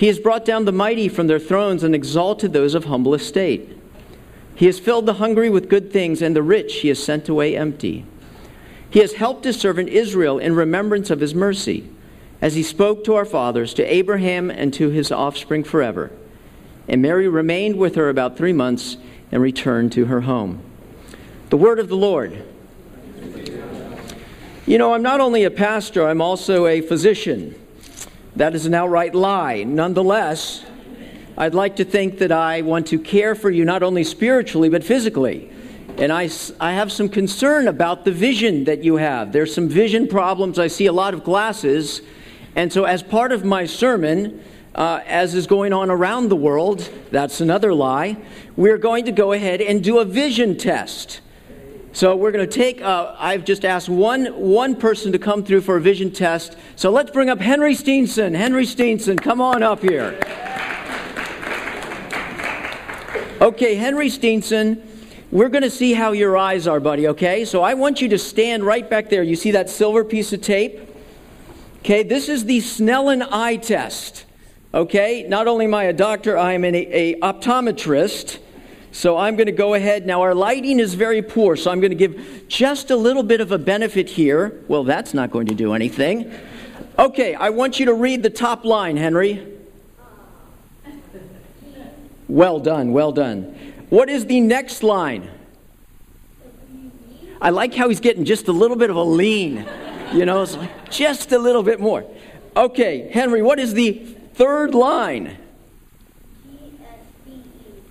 He has brought down the mighty from their thrones and exalted those of humble estate. He has filled the hungry with good things, and the rich he has sent away empty. He has helped his servant Israel in remembrance of his mercy, as he spoke to our fathers, to Abraham, and to his offspring forever. And Mary remained with her about three months and returned to her home. The word of the Lord. You know, I'm not only a pastor, I'm also a physician. That is an outright lie. Nonetheless, I'd like to think that I want to care for you not only spiritually, but physically. And I, I have some concern about the vision that you have. There's some vision problems. I see a lot of glasses. And so, as part of my sermon, uh, as is going on around the world, that's another lie, we're going to go ahead and do a vision test. So we're going to take, uh, I've just asked one, one person to come through for a vision test. So let's bring up Henry Steenson. Henry Steenson, come on up here. Okay, Henry Steenson, we're going to see how your eyes are, buddy, okay? So I want you to stand right back there. You see that silver piece of tape? Okay, this is the Snellen eye test. Okay, not only am I a doctor, I'm an a, optometrist. So I'm going to go ahead. Now, our lighting is very poor, so I'm going to give just a little bit of a benefit here. Well, that's not going to do anything. Okay, I want you to read the top line, Henry. Well done, well done. What is the next line? I like how he's getting just a little bit of a lean. You know, it's like just a little bit more. Okay, Henry, what is the third line?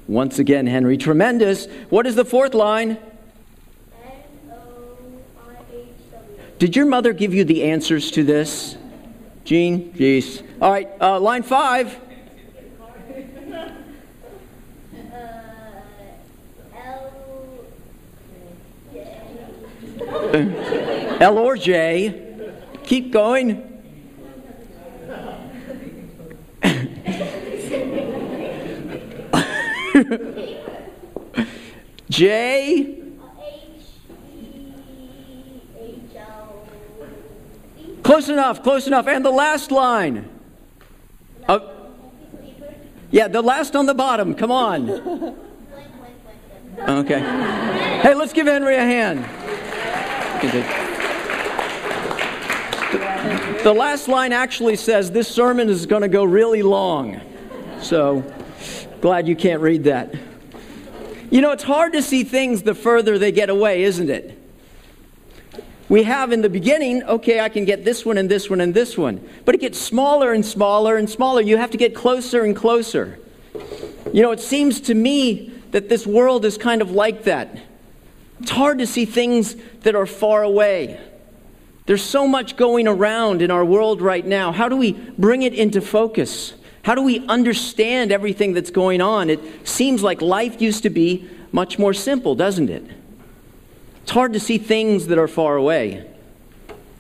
Once again, Henry, tremendous. What is the fourth line? Did your mother give you the answers to this? Jean? Jeez. All right, uh, line five. L or J. Keep going. J. Close enough, close enough. And the last line. Uh, yeah, the last on the bottom. Come on. Okay. Hey, let's give Henry a hand. The last line actually says this sermon is going to go really long. So. Glad you can't read that. You know, it's hard to see things the further they get away, isn't it? We have in the beginning, okay, I can get this one and this one and this one. But it gets smaller and smaller and smaller. You have to get closer and closer. You know, it seems to me that this world is kind of like that. It's hard to see things that are far away. There's so much going around in our world right now. How do we bring it into focus? How do we understand everything that's going on? It seems like life used to be much more simple, doesn't it? It's hard to see things that are far away.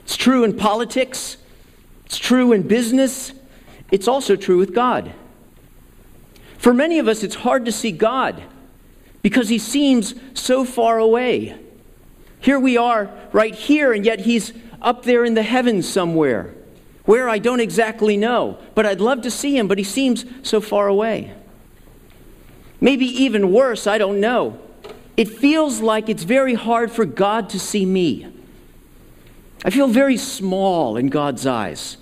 It's true in politics, it's true in business, it's also true with God. For many of us, it's hard to see God because he seems so far away. Here we are right here, and yet he's up there in the heavens somewhere. Where I don't exactly know, but I'd love to see him, but he seems so far away. Maybe even worse, I don't know. It feels like it's very hard for God to see me. I feel very small in God's eyes.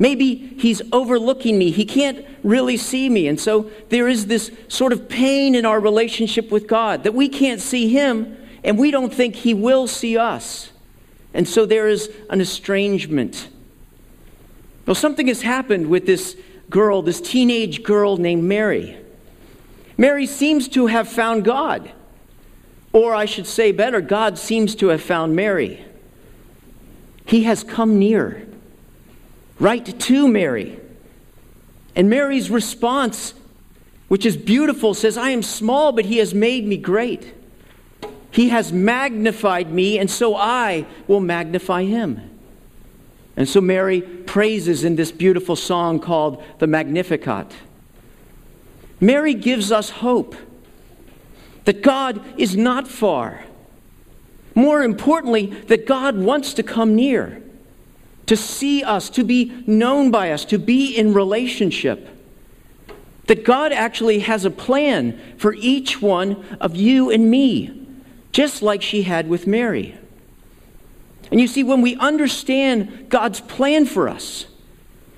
Maybe he's overlooking me. He can't really see me. And so there is this sort of pain in our relationship with God that we can't see him and we don't think he will see us. And so there is an estrangement well, something has happened with this girl, this teenage girl named Mary. Mary seems to have found God. Or I should say better, God seems to have found Mary. He has come near, right to Mary. And Mary's response which is beautiful, says, I am small, but he has made me great. He has magnified me, and so I will magnify him. And so Mary praises in this beautiful song called the Magnificat. Mary gives us hope that God is not far. More importantly, that God wants to come near, to see us, to be known by us, to be in relationship. That God actually has a plan for each one of you and me just like she had with Mary. And you see, when we understand God's plan for us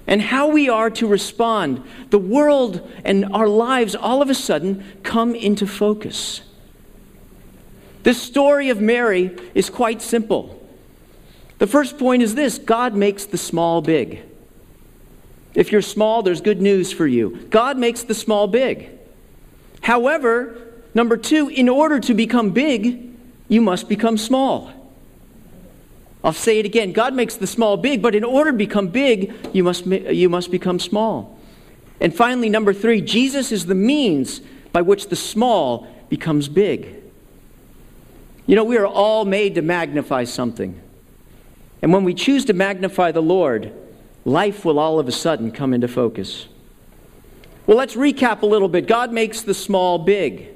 and how we are to respond, the world and our lives all of a sudden come into focus. This story of Mary is quite simple. The first point is this God makes the small big. If you're small, there's good news for you. God makes the small big. However, Number two, in order to become big, you must become small. I'll say it again God makes the small big, but in order to become big, you must, you must become small. And finally, number three, Jesus is the means by which the small becomes big. You know, we are all made to magnify something. And when we choose to magnify the Lord, life will all of a sudden come into focus. Well, let's recap a little bit. God makes the small big.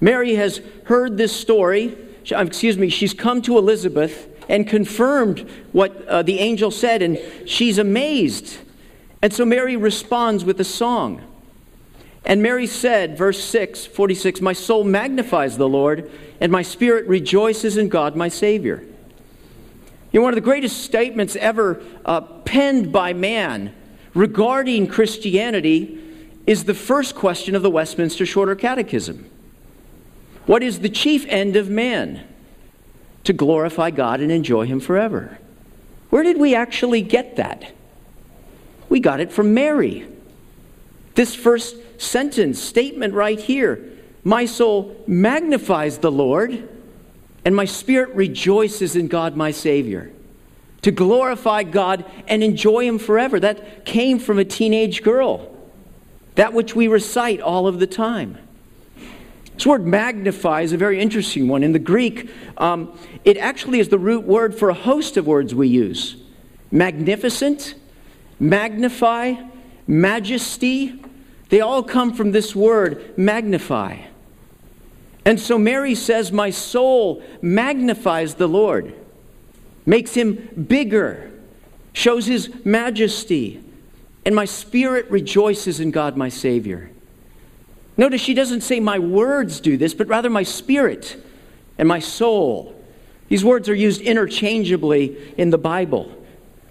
Mary has heard this story. Excuse me, she's come to Elizabeth and confirmed what uh, the angel said, and she's amazed. And so Mary responds with a song. And Mary said, verse 6, 46, My soul magnifies the Lord, and my spirit rejoices in God my Savior. You know, one of the greatest statements ever uh, penned by man regarding Christianity is the first question of the Westminster Shorter Catechism. What is the chief end of man? To glorify God and enjoy Him forever. Where did we actually get that? We got it from Mary. This first sentence, statement right here My soul magnifies the Lord, and my spirit rejoices in God my Savior. To glorify God and enjoy Him forever. That came from a teenage girl. That which we recite all of the time. This word magnify is a very interesting one. In the Greek, um, it actually is the root word for a host of words we use magnificent, magnify, majesty. They all come from this word, magnify. And so Mary says, My soul magnifies the Lord, makes him bigger, shows his majesty, and my spirit rejoices in God my Savior. Notice she doesn't say, My words do this, but rather my spirit and my soul. These words are used interchangeably in the Bible.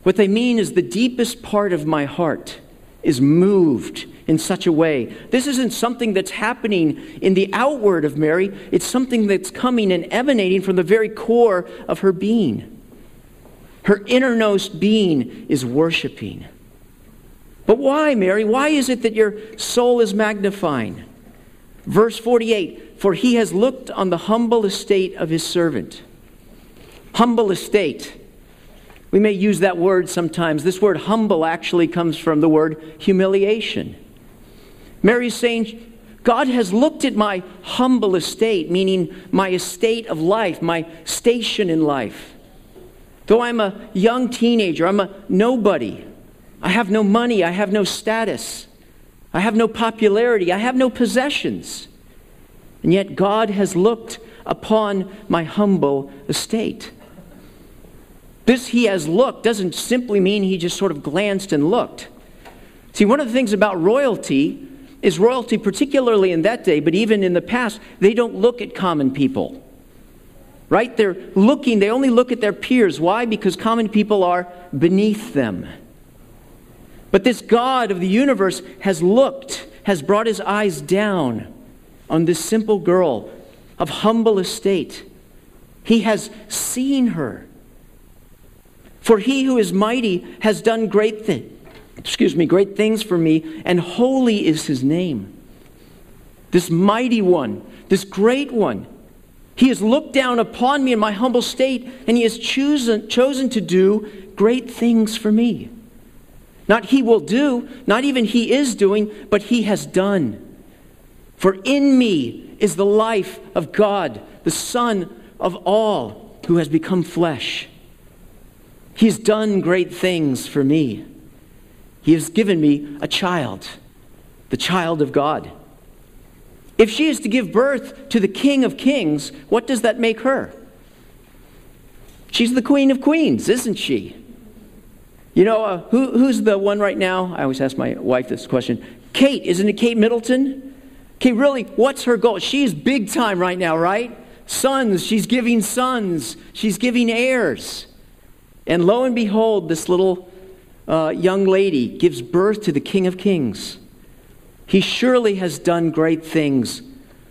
What they mean is the deepest part of my heart is moved in such a way. This isn't something that's happening in the outward of Mary, it's something that's coming and emanating from the very core of her being. Her innermost being is worshiping. But why, Mary? Why is it that your soul is magnifying? Verse 48 For he has looked on the humble estate of his servant. Humble estate. We may use that word sometimes. This word humble actually comes from the word humiliation. Mary's saying, God has looked at my humble estate, meaning my estate of life, my station in life. Though I'm a young teenager, I'm a nobody. I have no money, I have no status. I have no popularity. I have no possessions. And yet God has looked upon my humble estate. This he has looked doesn't simply mean he just sort of glanced and looked. See, one of the things about royalty is royalty, particularly in that day, but even in the past, they don't look at common people. Right? They're looking, they only look at their peers. Why? Because common people are beneath them. But this God of the universe has looked, has brought his eyes down on this simple girl of humble estate. He has seen her. For he who is mighty has done great things. Excuse me, great things for me, and holy is his name. This mighty one, this great one, he has looked down upon me in my humble state, and he has chosen, chosen to do great things for me. Not he will do, not even he is doing, but he has done. For in me is the life of God, the Son of all, who has become flesh. He has done great things for me. He has given me a child, the child of God. If she is to give birth to the King of Kings, what does that make her? She's the Queen of Queens, isn't she? You know, uh, who, who's the one right now? I always ask my wife this question. Kate, isn't it Kate Middleton? Okay, really, what's her goal? She's big time right now, right? Sons, she's giving sons, she's giving heirs. And lo and behold, this little uh, young lady gives birth to the King of Kings. He surely has done great things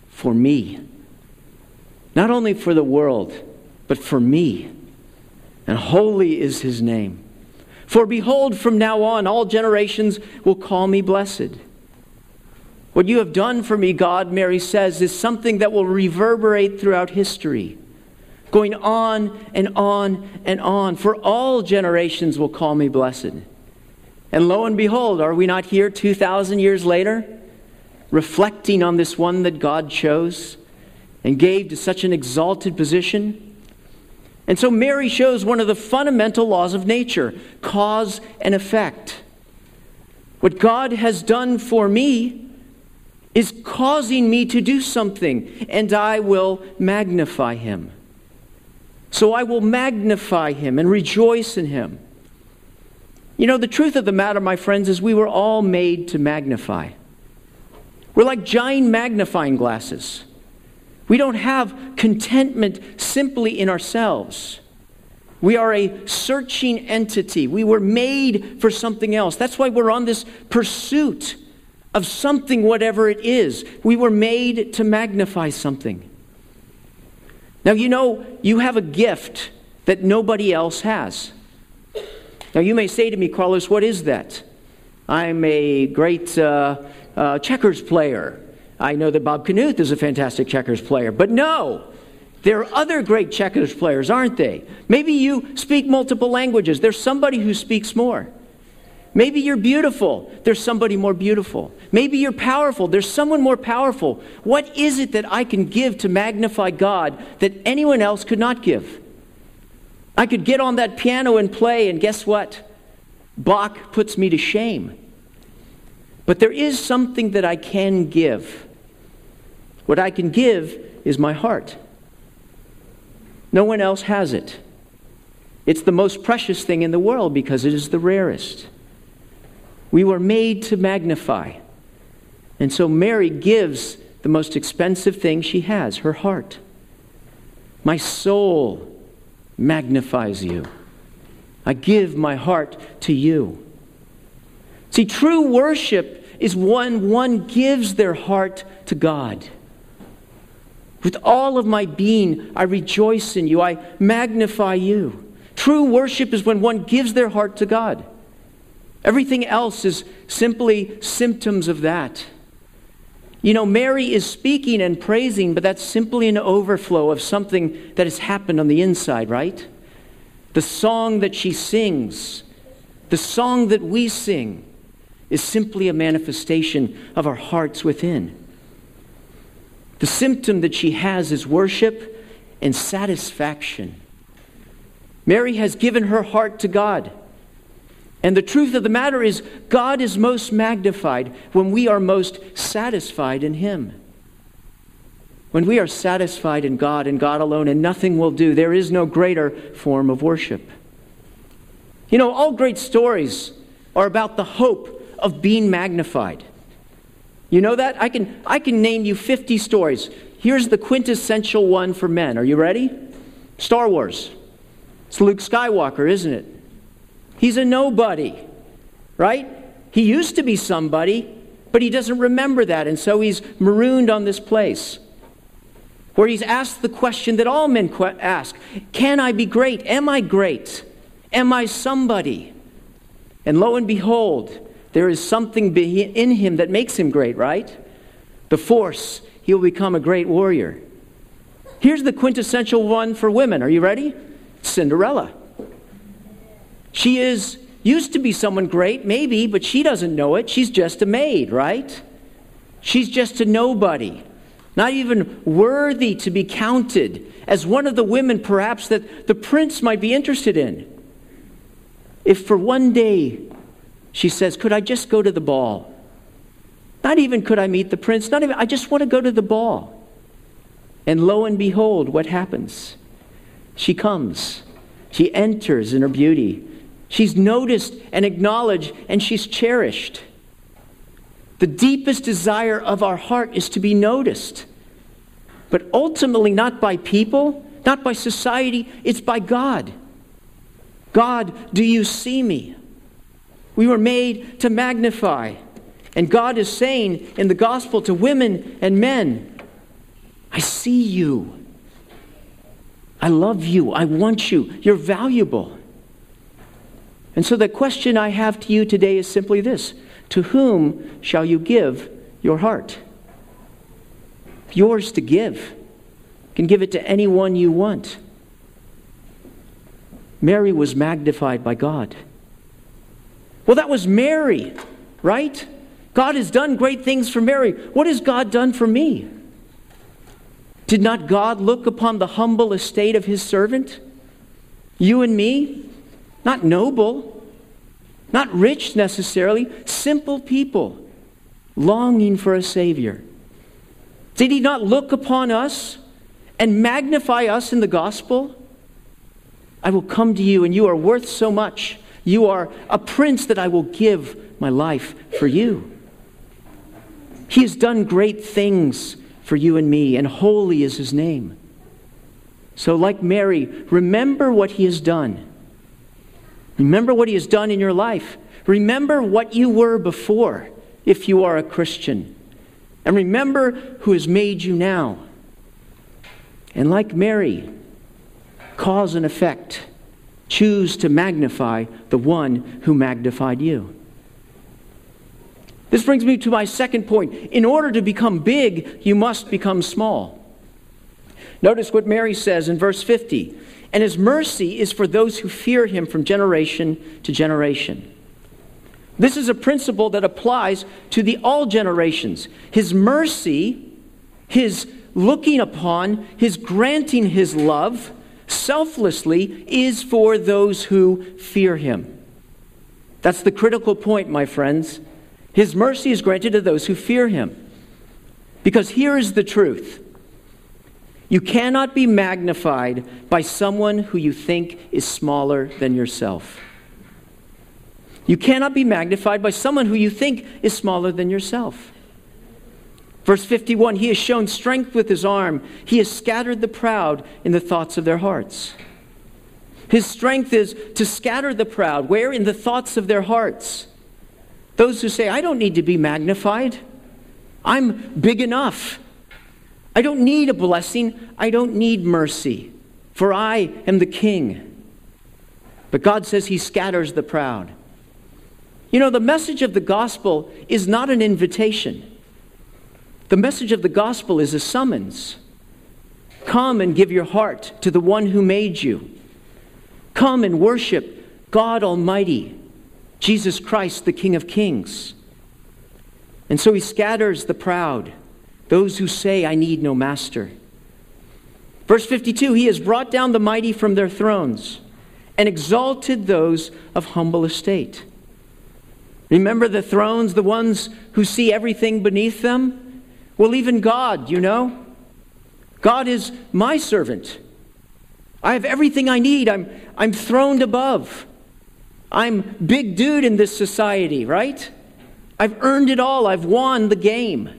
for me. Not only for the world, but for me. And holy is his name. For behold, from now on, all generations will call me blessed. What you have done for me, God, Mary says, is something that will reverberate throughout history going on and on and on. For all generations will call me blessed. And lo and behold, are we not here 2,000 years later, reflecting on this one that God chose and gave to such an exalted position? And so Mary shows one of the fundamental laws of nature cause and effect. What God has done for me is causing me to do something, and I will magnify him. So I will magnify him and rejoice in him. You know, the truth of the matter, my friends, is we were all made to magnify. We're like giant magnifying glasses. We don't have contentment simply in ourselves. We are a searching entity. We were made for something else. That's why we're on this pursuit of something, whatever it is. We were made to magnify something. Now, you know, you have a gift that nobody else has. Now, you may say to me, Carlos, what is that? I'm a great uh, uh, checkers player. I know that Bob Knuth is a fantastic checkers player, but no, there are other great checkers players, aren't they? Maybe you speak multiple languages. There's somebody who speaks more. Maybe you're beautiful. There's somebody more beautiful. Maybe you're powerful. There's someone more powerful. What is it that I can give to magnify God that anyone else could not give? I could get on that piano and play, and guess what? Bach puts me to shame. But there is something that I can give. What I can give is my heart. No one else has it. It's the most precious thing in the world because it is the rarest. We were made to magnify. And so Mary gives the most expensive thing she has her heart. My soul magnifies you. I give my heart to you. See, true worship is when one gives their heart to God. With all of my being, I rejoice in you. I magnify you. True worship is when one gives their heart to God. Everything else is simply symptoms of that. You know, Mary is speaking and praising, but that's simply an overflow of something that has happened on the inside, right? The song that she sings, the song that we sing, is simply a manifestation of our hearts within. The symptom that she has is worship and satisfaction. Mary has given her heart to God. And the truth of the matter is, God is most magnified when we are most satisfied in Him. When we are satisfied in God and God alone, and nothing will do, there is no greater form of worship. You know, all great stories are about the hope of being magnified. You know that? I can, I can name you 50 stories. Here's the quintessential one for men. Are you ready? Star Wars. It's Luke Skywalker, isn't it? He's a nobody, right? He used to be somebody, but he doesn't remember that, and so he's marooned on this place where he's asked the question that all men ask Can I be great? Am I great? Am I somebody? And lo and behold, there is something in him that makes him great, right? The force. He will become a great warrior. Here's the quintessential one for women. Are you ready? Cinderella. She is used to be someone great, maybe, but she doesn't know it. She's just a maid, right? She's just a nobody, not even worthy to be counted as one of the women, perhaps, that the prince might be interested in. If for one day she says, Could I just go to the ball? Not even could I meet the prince, not even, I just want to go to the ball. And lo and behold, what happens? She comes. She enters in her beauty. She's noticed and acknowledged, and she's cherished. The deepest desire of our heart is to be noticed. But ultimately, not by people, not by society, it's by God. God, do you see me? We were made to magnify. And God is saying in the gospel to women and men, I see you. I love you. I want you. You're valuable. And so the question I have to you today is simply this To whom shall you give your heart? Yours to give. You can give it to anyone you want. Mary was magnified by God. Well, that was Mary, right? God has done great things for Mary. What has God done for me? Did not God look upon the humble estate of his servant? You and me? Not noble, not rich necessarily, simple people longing for a Savior. Did he not look upon us and magnify us in the gospel? I will come to you, and you are worth so much. You are a prince that I will give my life for you. He has done great things for you and me, and holy is his name. So, like Mary, remember what he has done. Remember what he has done in your life. Remember what you were before, if you are a Christian. And remember who has made you now. And like Mary, cause and effect. Choose to magnify the one who magnified you. This brings me to my second point. In order to become big, you must become small. Notice what Mary says in verse 50 And his mercy is for those who fear him from generation to generation. This is a principle that applies to the all generations. His mercy, his looking upon, his granting his love selflessly is for those who fear him. That's the critical point, my friends. His mercy is granted to those who fear him. Because here is the truth you cannot be magnified by someone who you think is smaller than yourself. You cannot be magnified by someone who you think is smaller than yourself. Verse 51 He has shown strength with his arm, he has scattered the proud in the thoughts of their hearts. His strength is to scatter the proud. Where? In the thoughts of their hearts. Those who say, I don't need to be magnified, I'm big enough. I don't need a blessing, I don't need mercy, for I am the king. But God says he scatters the proud. You know, the message of the gospel is not an invitation. The message of the gospel is a summons. Come and give your heart to the one who made you. Come and worship God Almighty, Jesus Christ, the King of Kings. And so he scatters the proud, those who say, I need no master. Verse 52 He has brought down the mighty from their thrones and exalted those of humble estate. Remember the thrones, the ones who see everything beneath them? Well, even God, you know, God is my servant. I have everything I need. I'm, I'm throned above. I'm big dude in this society, right? I've earned it all. I've won the game.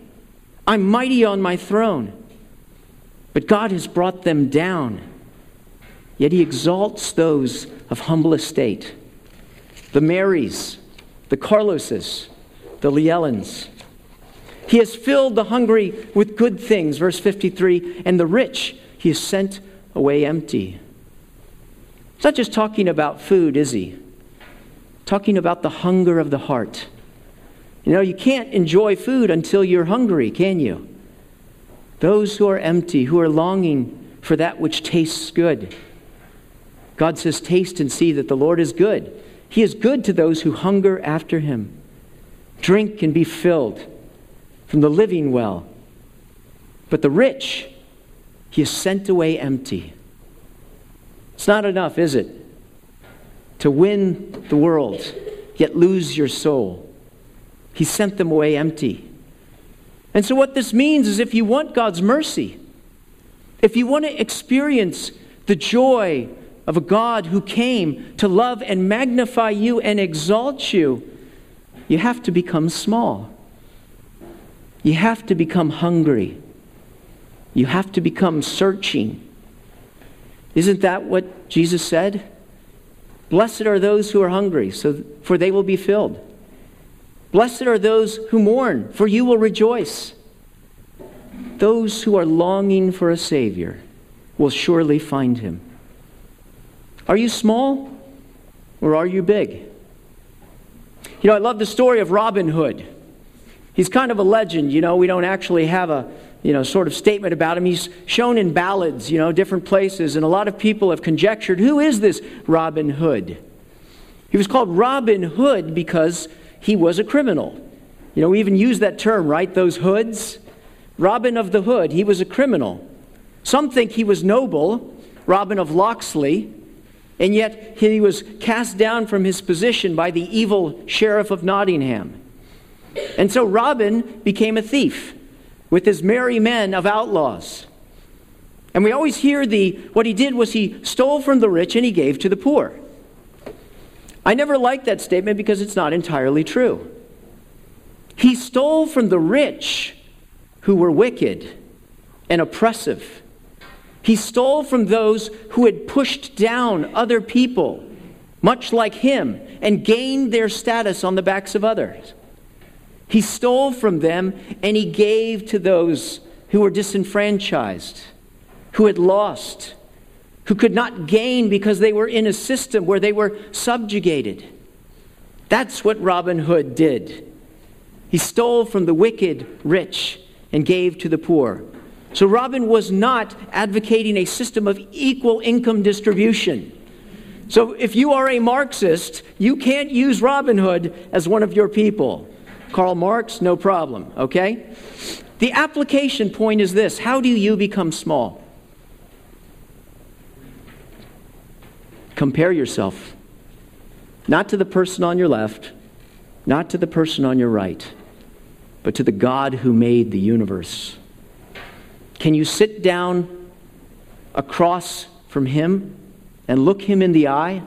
I'm mighty on my throne. But God has brought them down. Yet he exalts those of humble estate the Marys, the Carloses, the Llewellyns, he has filled the hungry with good things, verse 53, and the rich he has sent away empty. He's not just talking about food, is he? Talking about the hunger of the heart. You know, you can't enjoy food until you're hungry, can you? Those who are empty, who are longing for that which tastes good. God says, Taste and see that the Lord is good. He is good to those who hunger after him. Drink and be filled. From the living well. But the rich, he is sent away empty. It's not enough, is it? To win the world, yet lose your soul. He sent them away empty. And so, what this means is if you want God's mercy, if you want to experience the joy of a God who came to love and magnify you and exalt you, you have to become small. You have to become hungry. You have to become searching. Isn't that what Jesus said? Blessed are those who are hungry, so, for they will be filled. Blessed are those who mourn, for you will rejoice. Those who are longing for a Savior will surely find him. Are you small or are you big? You know, I love the story of Robin Hood. He's kind of a legend, you know, we don't actually have a you know, sort of statement about him. He's shown in ballads, you know, different places, and a lot of people have conjectured who is this Robin Hood? He was called Robin Hood because he was a criminal. You know, we even use that term, right? Those hoods. Robin of the Hood, he was a criminal. Some think he was noble, Robin of Locksley, and yet he was cast down from his position by the evil sheriff of Nottingham. And so Robin became a thief with his merry men of outlaws. And we always hear the what he did was he stole from the rich and he gave to the poor. I never liked that statement because it's not entirely true. He stole from the rich who were wicked and oppressive. He stole from those who had pushed down other people, much like him, and gained their status on the backs of others. He stole from them and he gave to those who were disenfranchised, who had lost, who could not gain because they were in a system where they were subjugated. That's what Robin Hood did. He stole from the wicked rich and gave to the poor. So Robin was not advocating a system of equal income distribution. So if you are a Marxist, you can't use Robin Hood as one of your people. Karl Marx, no problem, okay? The application point is this How do you become small? Compare yourself. Not to the person on your left, not to the person on your right, but to the God who made the universe. Can you sit down across from Him and look Him in the eye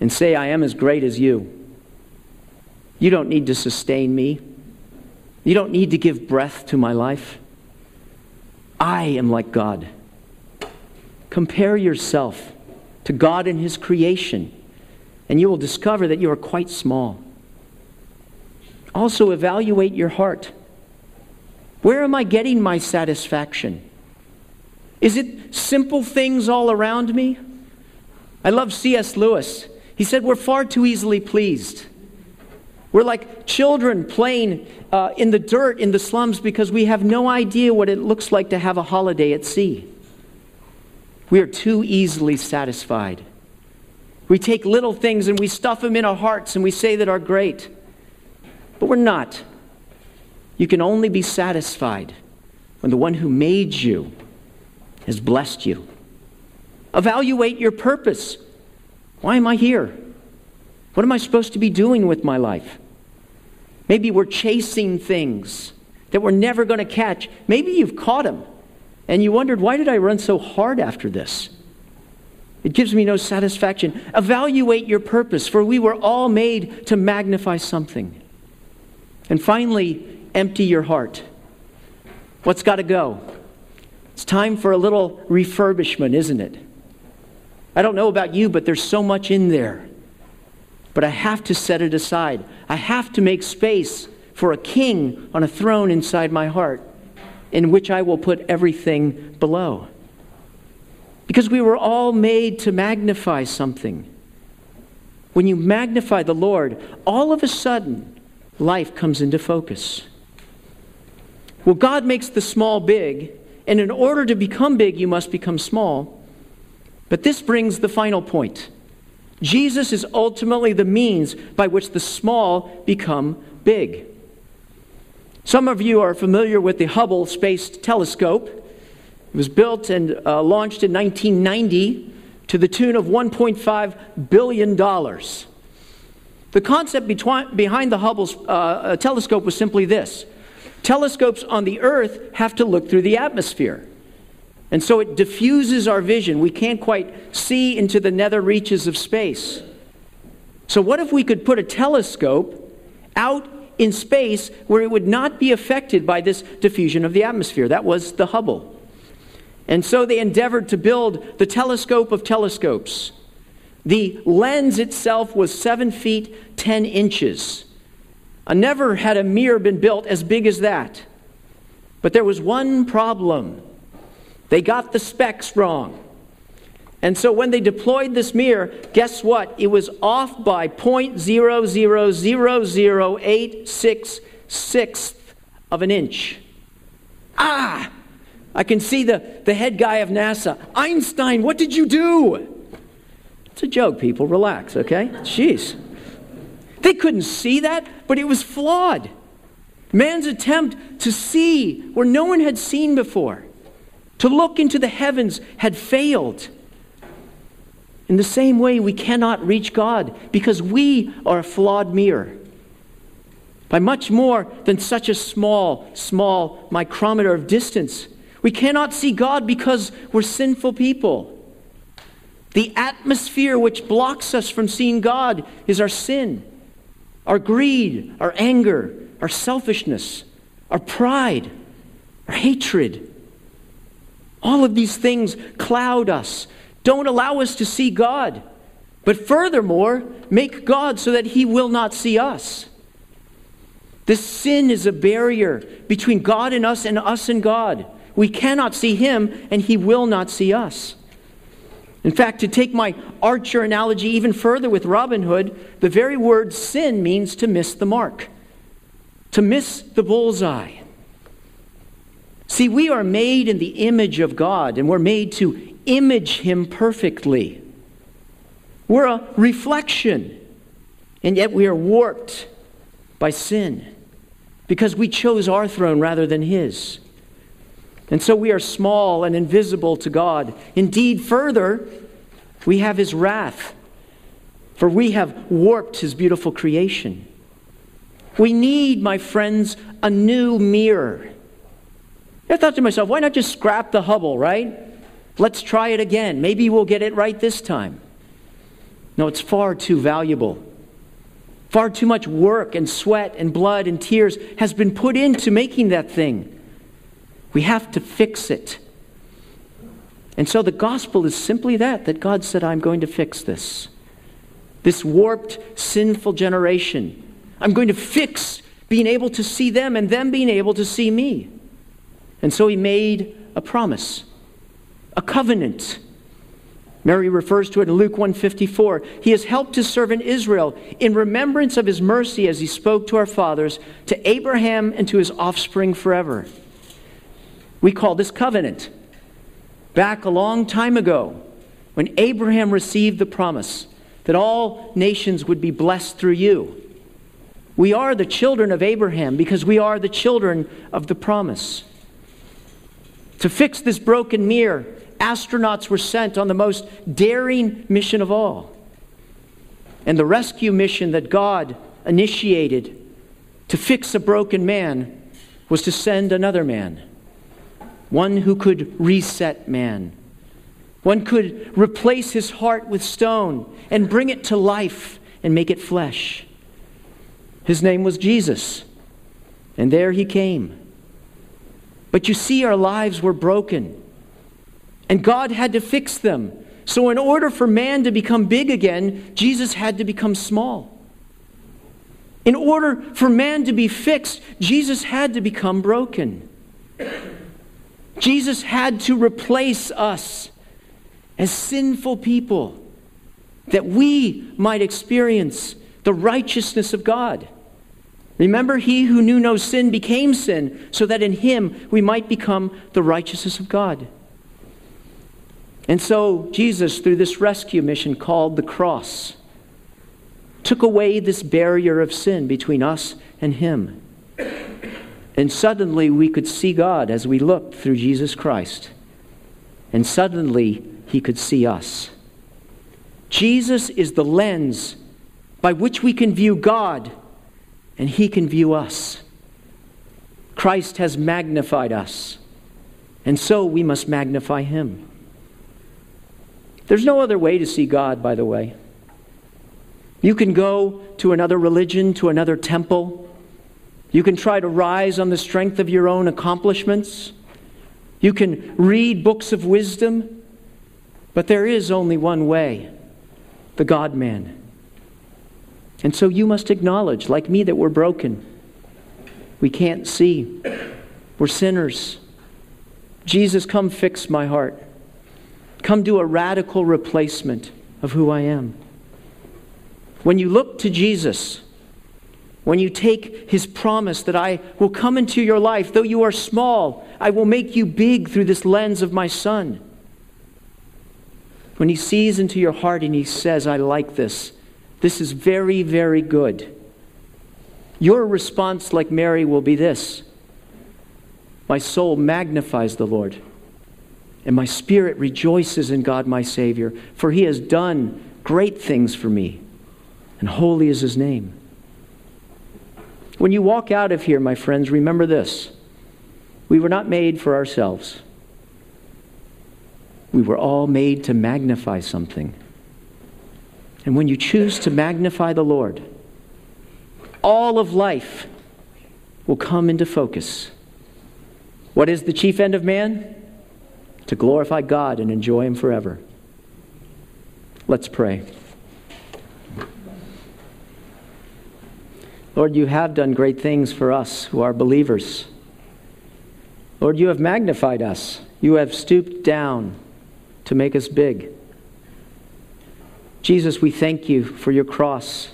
and say, I am as great as you? You don't need to sustain me. You don't need to give breath to my life. I am like God. Compare yourself to God and His creation, and you will discover that you are quite small. Also, evaluate your heart. Where am I getting my satisfaction? Is it simple things all around me? I love C.S. Lewis. He said, We're far too easily pleased. We're like children playing uh, in the dirt in the slums because we have no idea what it looks like to have a holiday at sea. We are too easily satisfied. We take little things and we stuff them in our hearts and we say that are great. But we're not. You can only be satisfied when the one who made you has blessed you. Evaluate your purpose. Why am I here? What am I supposed to be doing with my life? Maybe we're chasing things that we're never going to catch. Maybe you've caught them and you wondered, why did I run so hard after this? It gives me no satisfaction. Evaluate your purpose, for we were all made to magnify something. And finally, empty your heart. What's got to go? It's time for a little refurbishment, isn't it? I don't know about you, but there's so much in there but I have to set it aside. I have to make space for a king on a throne inside my heart, in which I will put everything below. Because we were all made to magnify something. When you magnify the Lord, all of a sudden, life comes into focus. Well, God makes the small big, and in order to become big, you must become small. But this brings the final point. Jesus is ultimately the means by which the small become big. Some of you are familiar with the Hubble Space Telescope. It was built and uh, launched in 1990 to the tune of $1.5 billion. The concept behind the Hubble uh, uh, telescope was simply this telescopes on the Earth have to look through the atmosphere. And so it diffuses our vision. We can't quite see into the nether reaches of space. So, what if we could put a telescope out in space where it would not be affected by this diffusion of the atmosphere? That was the Hubble. And so they endeavored to build the telescope of telescopes. The lens itself was seven feet, 10 inches. Uh, never had a mirror been built as big as that. But there was one problem they got the specs wrong. And so when they deployed this mirror, guess what? It was off by 0.0000866 of an inch. Ah! I can see the, the head guy of NASA. Einstein, what did you do? It's a joke, people. Relax, okay? Jeez. They couldn't see that, but it was flawed. Man's attempt to see where no one had seen before, to look into the heavens, had failed. In the same way, we cannot reach God because we are a flawed mirror. By much more than such a small, small micrometer of distance, we cannot see God because we're sinful people. The atmosphere which blocks us from seeing God is our sin, our greed, our anger, our selfishness, our pride, our hatred. All of these things cloud us, don't allow us to see God, but furthermore, make God so that He will not see us. This sin is a barrier between God and us and us and God. We cannot see Him, and He will not see us. In fact, to take my archer analogy even further with Robin Hood, the very word sin means to miss the mark, to miss the bullseye. See, we are made in the image of God, and we're made to image him perfectly. We're a reflection, and yet we are warped by sin because we chose our throne rather than his. And so we are small and invisible to God. Indeed, further, we have his wrath, for we have warped his beautiful creation. We need, my friends, a new mirror. I thought to myself, why not just scrap the Hubble, right? Let's try it again. Maybe we'll get it right this time. No, it's far too valuable. Far too much work and sweat and blood and tears has been put into making that thing. We have to fix it. And so the gospel is simply that that God said, I'm going to fix this. This warped, sinful generation. I'm going to fix being able to see them and them being able to see me. And so he made a promise a covenant. Mary refers to it in Luke 154. He has helped his servant Israel in remembrance of his mercy as he spoke to our fathers, to Abraham and to his offspring forever. We call this covenant. Back a long time ago, when Abraham received the promise that all nations would be blessed through you. We are the children of Abraham because we are the children of the promise. To fix this broken mirror, astronauts were sent on the most daring mission of all. And the rescue mission that God initiated to fix a broken man was to send another man, one who could reset man. One could replace his heart with stone and bring it to life and make it flesh. His name was Jesus, and there he came. But you see, our lives were broken. And God had to fix them. So, in order for man to become big again, Jesus had to become small. In order for man to be fixed, Jesus had to become broken. Jesus had to replace us as sinful people that we might experience the righteousness of God. Remember, he who knew no sin became sin, so that in him we might become the righteousness of God. And so Jesus, through this rescue mission called the cross, took away this barrier of sin between us and Him. And suddenly we could see God as we looked through Jesus Christ. And suddenly he could see us. Jesus is the lens by which we can view God, and he can view us. Christ has magnified us, and so we must magnify him. There's no other way to see God, by the way. You can go to another religion, to another temple. You can try to rise on the strength of your own accomplishments. You can read books of wisdom. But there is only one way the God man. And so you must acknowledge, like me, that we're broken. We can't see. We're sinners. Jesus, come fix my heart. Come do a radical replacement of who I am. When you look to Jesus, when you take his promise that I will come into your life, though you are small, I will make you big through this lens of my son. When he sees into your heart and he says, I like this, this is very, very good. Your response, like Mary, will be this My soul magnifies the Lord, and my spirit rejoices in God my Savior, for he has done great things for me, and holy is his name. When you walk out of here, my friends, remember this we were not made for ourselves. We were all made to magnify something. And when you choose to magnify the Lord, all of life will come into focus. What is the chief end of man? To glorify God and enjoy Him forever. Let's pray. Lord, you have done great things for us who are believers. Lord, you have magnified us. You have stooped down to make us big. Jesus, we thank you for your cross,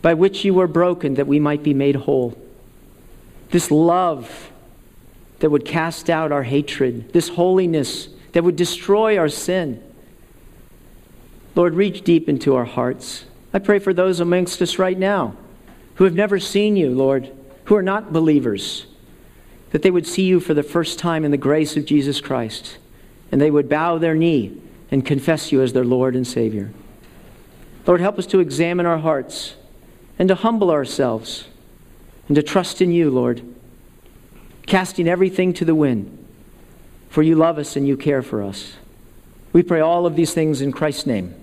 by which you were broken that we might be made whole. This love that would cast out our hatred, this holiness that would destroy our sin. Lord, reach deep into our hearts. I pray for those amongst us right now who have never seen you, Lord, who are not believers, that they would see you for the first time in the grace of Jesus Christ, and they would bow their knee and confess you as their Lord and Savior. Lord, help us to examine our hearts and to humble ourselves and to trust in you, Lord, casting everything to the wind, for you love us and you care for us. We pray all of these things in Christ's name.